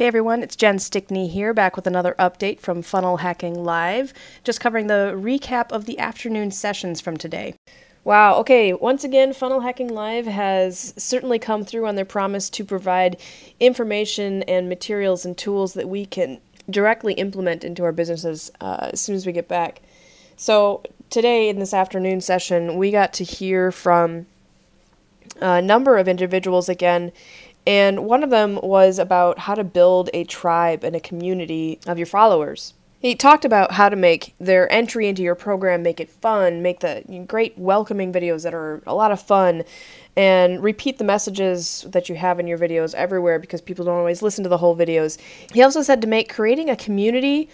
Hey everyone, it's Jen Stickney here, back with another update from Funnel Hacking Live, just covering the recap of the afternoon sessions from today. Wow, okay, once again, Funnel Hacking Live has certainly come through on their promise to provide information and materials and tools that we can directly implement into our businesses uh, as soon as we get back. So, today in this afternoon session, we got to hear from a number of individuals again and one of them was about how to build a tribe and a community of your followers. He talked about how to make their entry into your program make it fun, make the great welcoming videos that are a lot of fun, and repeat the messages that you have in your videos everywhere because people don't always listen to the whole videos. He also said to make creating a community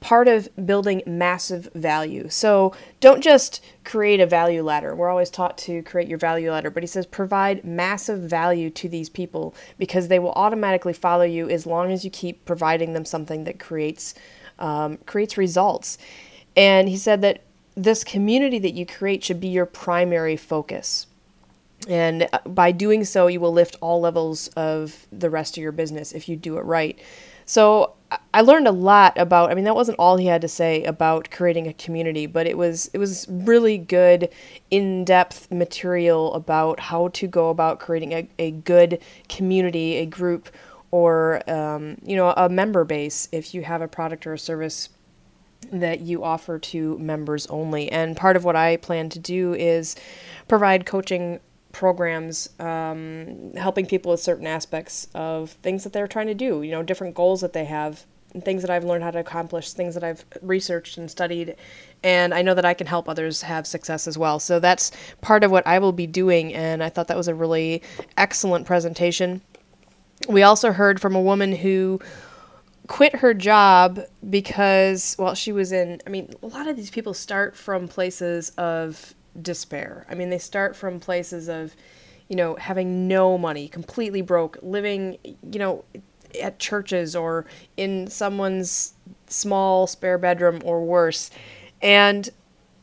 part of building massive value. So don't just create a value ladder. We're always taught to create your value ladder, but he says provide massive value to these people because they will automatically follow you as long as you keep providing them something that creates um, creates results. And he said that this community that you create should be your primary focus. And uh, by doing so, you will lift all levels of the rest of your business if you do it right. So I learned a lot about. I mean, that wasn't all he had to say about creating a community, but it was it was really good, in-depth material about how to go about creating a, a good community, a group, or um, you know, a member base if you have a product or a service that you offer to members only. And part of what I plan to do is provide coaching programs um, helping people with certain aspects of things that they're trying to do, you know, different goals that they have, things that I've learned how to accomplish, things that I've researched and studied. And I know that I can help others have success as well. So that's part of what I will be doing. And I thought that was a really excellent presentation. We also heard from a woman who quit her job because, well, she was in, I mean, a lot of these people start from places of despair. I mean, they start from places of, you know, having no money, completely broke, living, you know, at churches or in someone's small spare bedroom or worse. And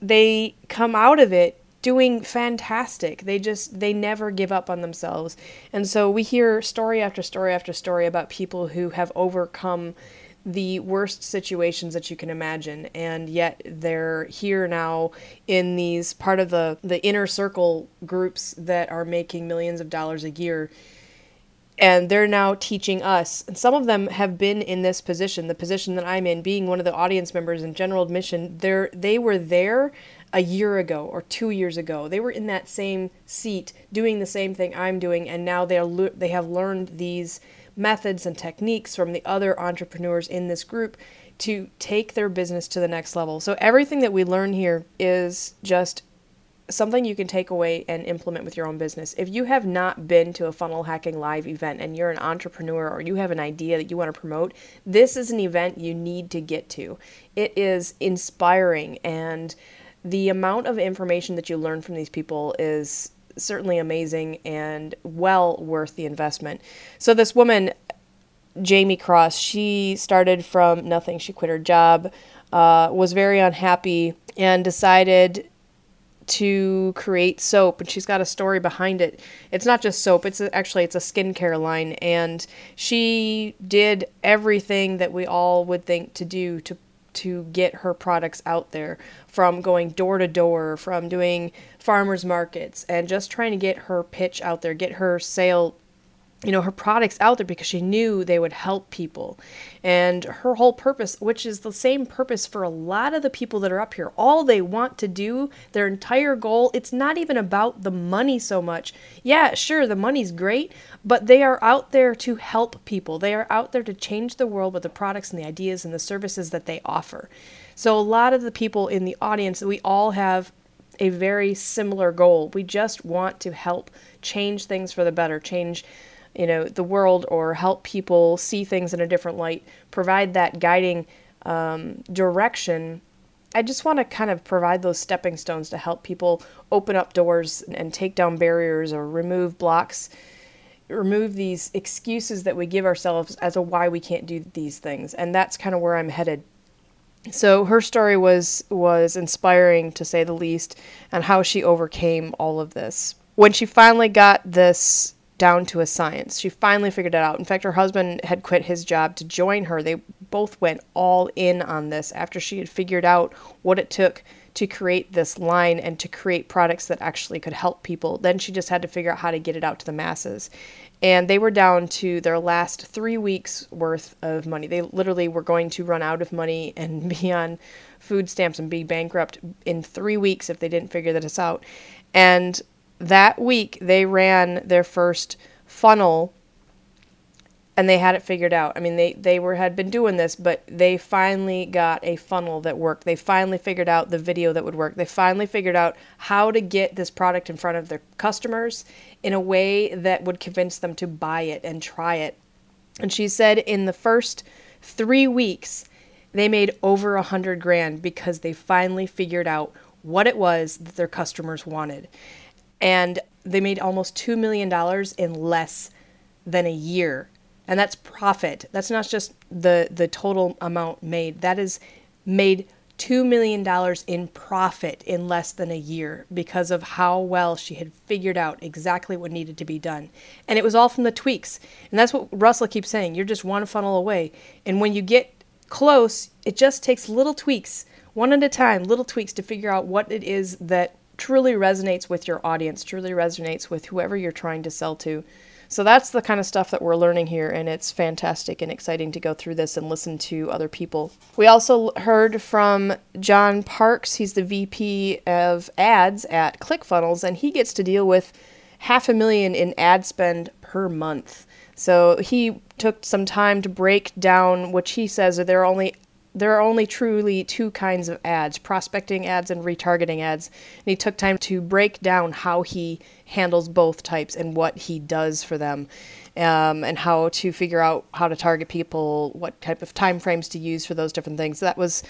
they come out of it doing fantastic. They just they never give up on themselves. And so we hear story after story after story about people who have overcome the worst situations that you can imagine. And yet they're here now in these part of the the inner circle groups that are making millions of dollars a year. And they're now teaching us and some of them have been in this position the position that i'm in being one of the audience members in general admission they're they were there a year ago or two years ago. They were in that same seat doing the same thing i'm doing and now they're they have learned these methods and techniques from the other entrepreneurs in this group to take their business to the next level. So everything that we learn here is just something you can take away and implement with your own business. If you have not been to a funnel hacking live event and you're an entrepreneur or you have an idea that you want to promote, this is an event you need to get to. It is inspiring and the amount of information that you learn from these people is certainly amazing and well worth the investment. So this woman, Jamie Cross, she started from nothing. She quit her job, uh, was very unhappy, and decided to create soap and she's got a story behind it it's not just soap it's actually it's a skincare line and she did everything that we all would think to do to to get her products out there from going door to door, from doing farmers markets, and just trying to get her pitch out there, get her sale you know her products out there because she knew they would help people. And her whole purpose which is the same purpose for a lot of the people that are up here all they want to do their entire goal it's not even about the money so much. Yeah sure the money's great but they are out there to help people. They are out there to change the world with the products and the ideas and the services that they offer. So a lot of the people in the audience we all have a very similar goal. We just want to help change things for the better change you know the world or help people see things in a different light provide that guiding um, direction i just want to kind of provide those stepping stones to help people open up doors and take down barriers or remove blocks remove these excuses that we give ourselves as a why we can't do these things and that's kind of where i'm headed. So her story was was inspiring to say the least and how she overcame all of this. When she finally got this down to a science. She finally figured it out. In fact, her husband had quit his job to join her. They both went all in on this after she had figured out what it took to create this line and to create products that actually could help people. Then she just had to figure out how to get it out to the masses. And they were down to their last three weeks worth of money. They literally were going to run out of money and be on food stamps and be bankrupt in three weeks if they didn't figure this out. And that week they ran their first funnel and they had it figured out. I mean, they, they were had been doing this, but they finally got a funnel that worked. They finally figured out the video that would work. They finally figured out how to get this product in front of their customers in a way that would convince them to buy it and try it. And she said in the first three weeks, they made over a hundred grand because they finally figured out what it was that their customers wanted. And they made almost $2 million in less than a year and that's profit. That's not just the the total amount made. That is made $2 million in profit in less than a year because of how well she had figured out exactly what needed to be done. And it was all from the tweaks. And that's what Russell keeps saying. You're just one funnel away. And when you get close, it just takes little tweaks, one at a time, little tweaks to figure out what it is that truly resonates with your audience, truly resonates with whoever you're trying to sell to. So that's the kind of stuff that we're learning here, and it's fantastic and exciting to go through this and listen to other people. We also heard from John Parks. He's the VP of ads at ClickFunnels, and he gets to deal with half a million in ad spend per month. So he took some time to break down, which he says are there only there are only truly two kinds of ads prospecting ads and retargeting ads. And he took time to break down how he handles both types and what he does for them. Um, and how to figure out how to target people, what type of time frames to use for those different things. That was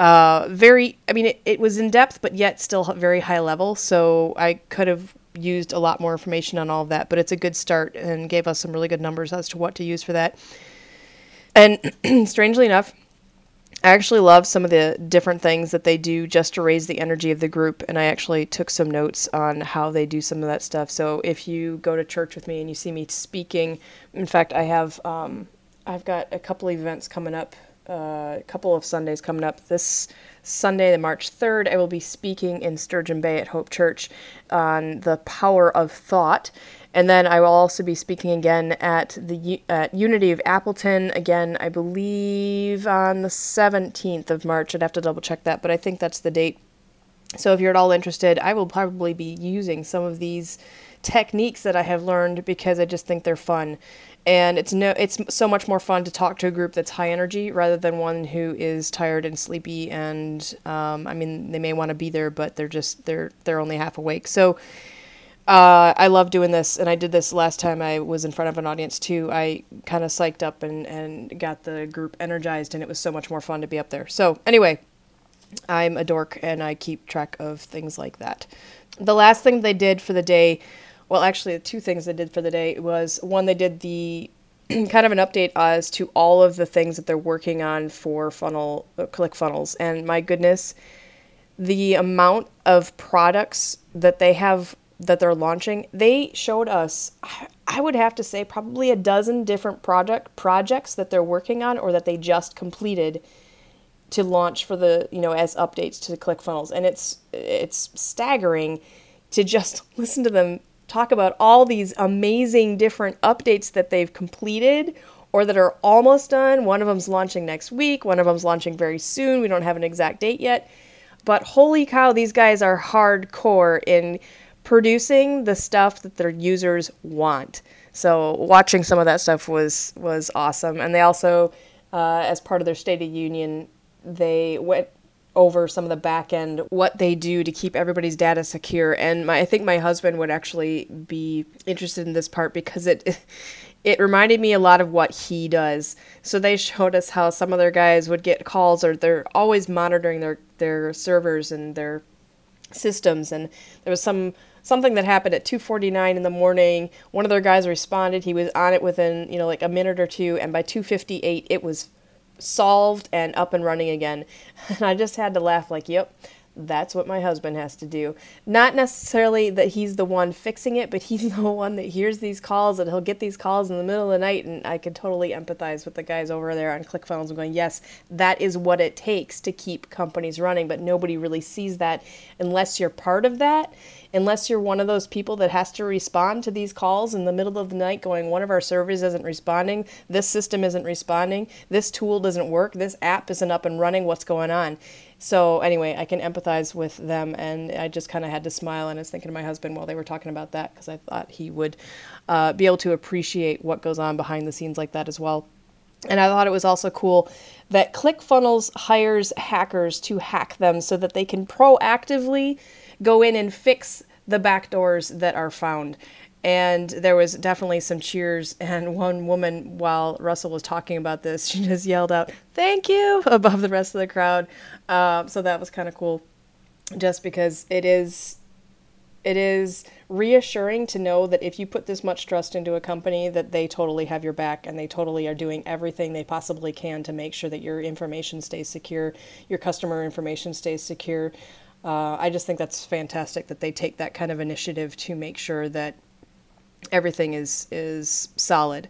uh, very, I mean, it, it was in depth, but yet still very high level. So I could have used a lot more information on all of that, but it's a good start and gave us some really good numbers as to what to use for that. And strangely enough, I actually love some of the different things that they do just to raise the energy of the group, and I actually took some notes on how they do some of that stuff. So if you go to church with me and you see me speaking, in fact, I have um, I've got a couple events coming up, uh, a couple of Sundays coming up. This Sunday, the March 3rd, I will be speaking in Sturgeon Bay at Hope Church on the power of thought. And then I will also be speaking again at the at Unity of Appleton again, I believe on the 17th of March. I'd have to double check that, but I think that's the date. So if you're at all interested, I will probably be using some of these techniques that I have learned because I just think they're fun. And it's no it's so much more fun to talk to a group that's high energy rather than one who is tired and sleepy and um, I mean they may want to be there but they're just they're they're only half awake. So uh, I love doing this, and I did this last time I was in front of an audience too. I kind of psyched up and, and got the group energized, and it was so much more fun to be up there. So, anyway, I'm a dork and I keep track of things like that. The last thing they did for the day, well, actually, the two things they did for the day was one, they did the kind of an update as to all of the things that they're working on for funnel uh, ClickFunnels and my goodness the amount of products that they have that they're launching, they showed us, I would have to say, probably a dozen different project projects that they're working on or that they just completed to launch for the you know as updates to ClickFunnels, and it's it's staggering to just listen to them talk about all these amazing different updates that they've completed or that are almost done. One of them's launching next week. One of them's launching very soon. We don't have an exact date yet. But holy cow, these guys are hardcore in producing the stuff that their users want. So watching some of that stuff was was awesome, and they also, uh, as part of their State of Union, they went over some of the back end what they do to keep everybody's data secure. And my, I think my husband would actually be interested in this part because it. It reminded me a lot of what he does. So they showed us how some of their guys would get calls, or they're always monitoring their their servers and their systems. And there was some something that happened at 2:49 in the morning. One of their guys responded. He was on it within, you know, like a minute or two and by 2:58 it was solved and up and running again. And I just had to laugh like, "Yep. That's what my husband has to do. Not necessarily that he's the one fixing it, but he's the one that hears these calls and he'll get these calls in the middle of the night. And I can totally empathize with the guys over there on ClickFunnels and going, yes, that is what it takes to keep companies running. But nobody really sees that unless you're part of that, unless you're one of those people that has to respond to these calls in the middle of the night going, one of our servers isn't responding, this system isn't responding, this tool doesn't work, this app isn't up and running, what's going on? So anyway, I can empathize with them, and I just kind of had to smile. And I was thinking of my husband while they were talking about that because I thought he would uh, be able to appreciate what goes on behind the scenes like that as well. And I thought it was also cool that ClickFunnels hires hackers to hack them so that they can proactively go in and fix the backdoors that are found and there was definitely some cheers. And one woman while russell was talking about this she just yelled out thank you above the rest of the crowd. Uh, so that was kind of cool. Just because it is it is reassuring to know that if you put this much trust into a company that they totally have your back and they totally are doing everything they possibly can to make sure that your information stays secure your customer information stays secure. Uh, i just think that's fantastic that they take that kind of initiative to make sure that everything is is solid.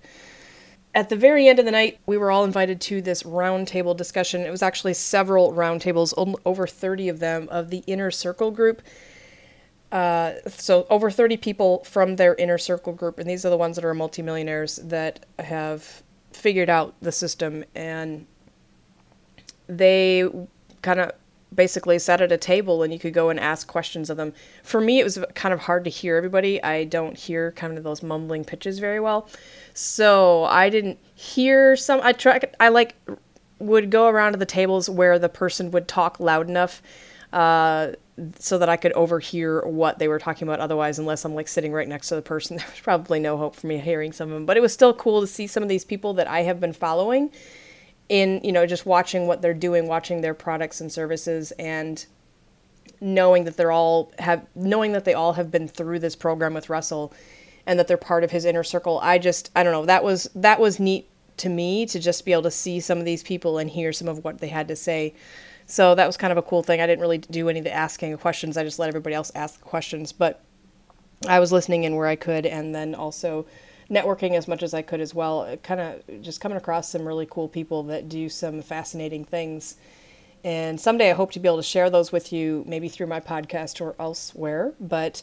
At the very end of the night, we were all invited to this roundtable discussion. It was actually several roundtables, over 30 of them, of the inner circle group. Uh, so over 30 people from their inner circle group, and these are the ones that are multimillionaires that have figured out the system, and they kind of basically sat at a table and you could go and ask questions of them. For me, it was kind of hard to hear everybody. I don't hear kind of those mumbling pitches very well. So I didn't hear some. I try. I like would go around to the tables where the person would talk loud enough uh, so that I could overhear what they were talking about. Otherwise, unless I'm like sitting right next to the person, there was probably no hope for me hearing some of them. But it was still cool to see some of these people that I have been following in you know just watching what they're doing watching their products and services and knowing that they're all have knowing that they all have been through this program with Russell and that they're part of his inner circle I just I don't know that was that was neat to me to just be able to see some of these people and hear some of what they had to say. So that was kind of a cool thing. I didn't really do any of the asking questions. I just let everybody else ask the questions. But I was listening in where I could and then also networking as much as I could as well. Kind of just coming across some really cool people that do some fascinating things. And someday I hope to be able to share those with you, maybe through my podcast or elsewhere. But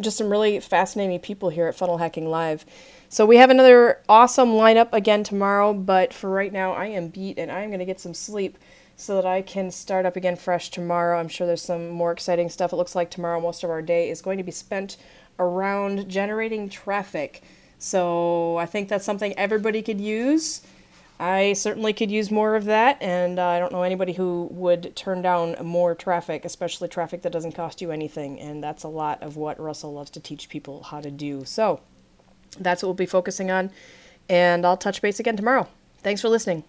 just some really fascinating people here at Funnel Hacking Live. So we have another awesome lineup again tomorrow, but for right now I am beat and I'm going to get some sleep so that I can start up again fresh tomorrow. I'm sure there's some more exciting stuff. It looks like tomorrow most of our day is going to be spent around generating traffic. So I think that's something everybody could use. I certainly could use more of that, and uh, I don't know anybody who would turn down more traffic, especially traffic that doesn't cost you anything. And that's a lot of what Russell loves to teach people how to do. So that's what we'll be focusing on, and I'll touch base again tomorrow. Thanks for listening.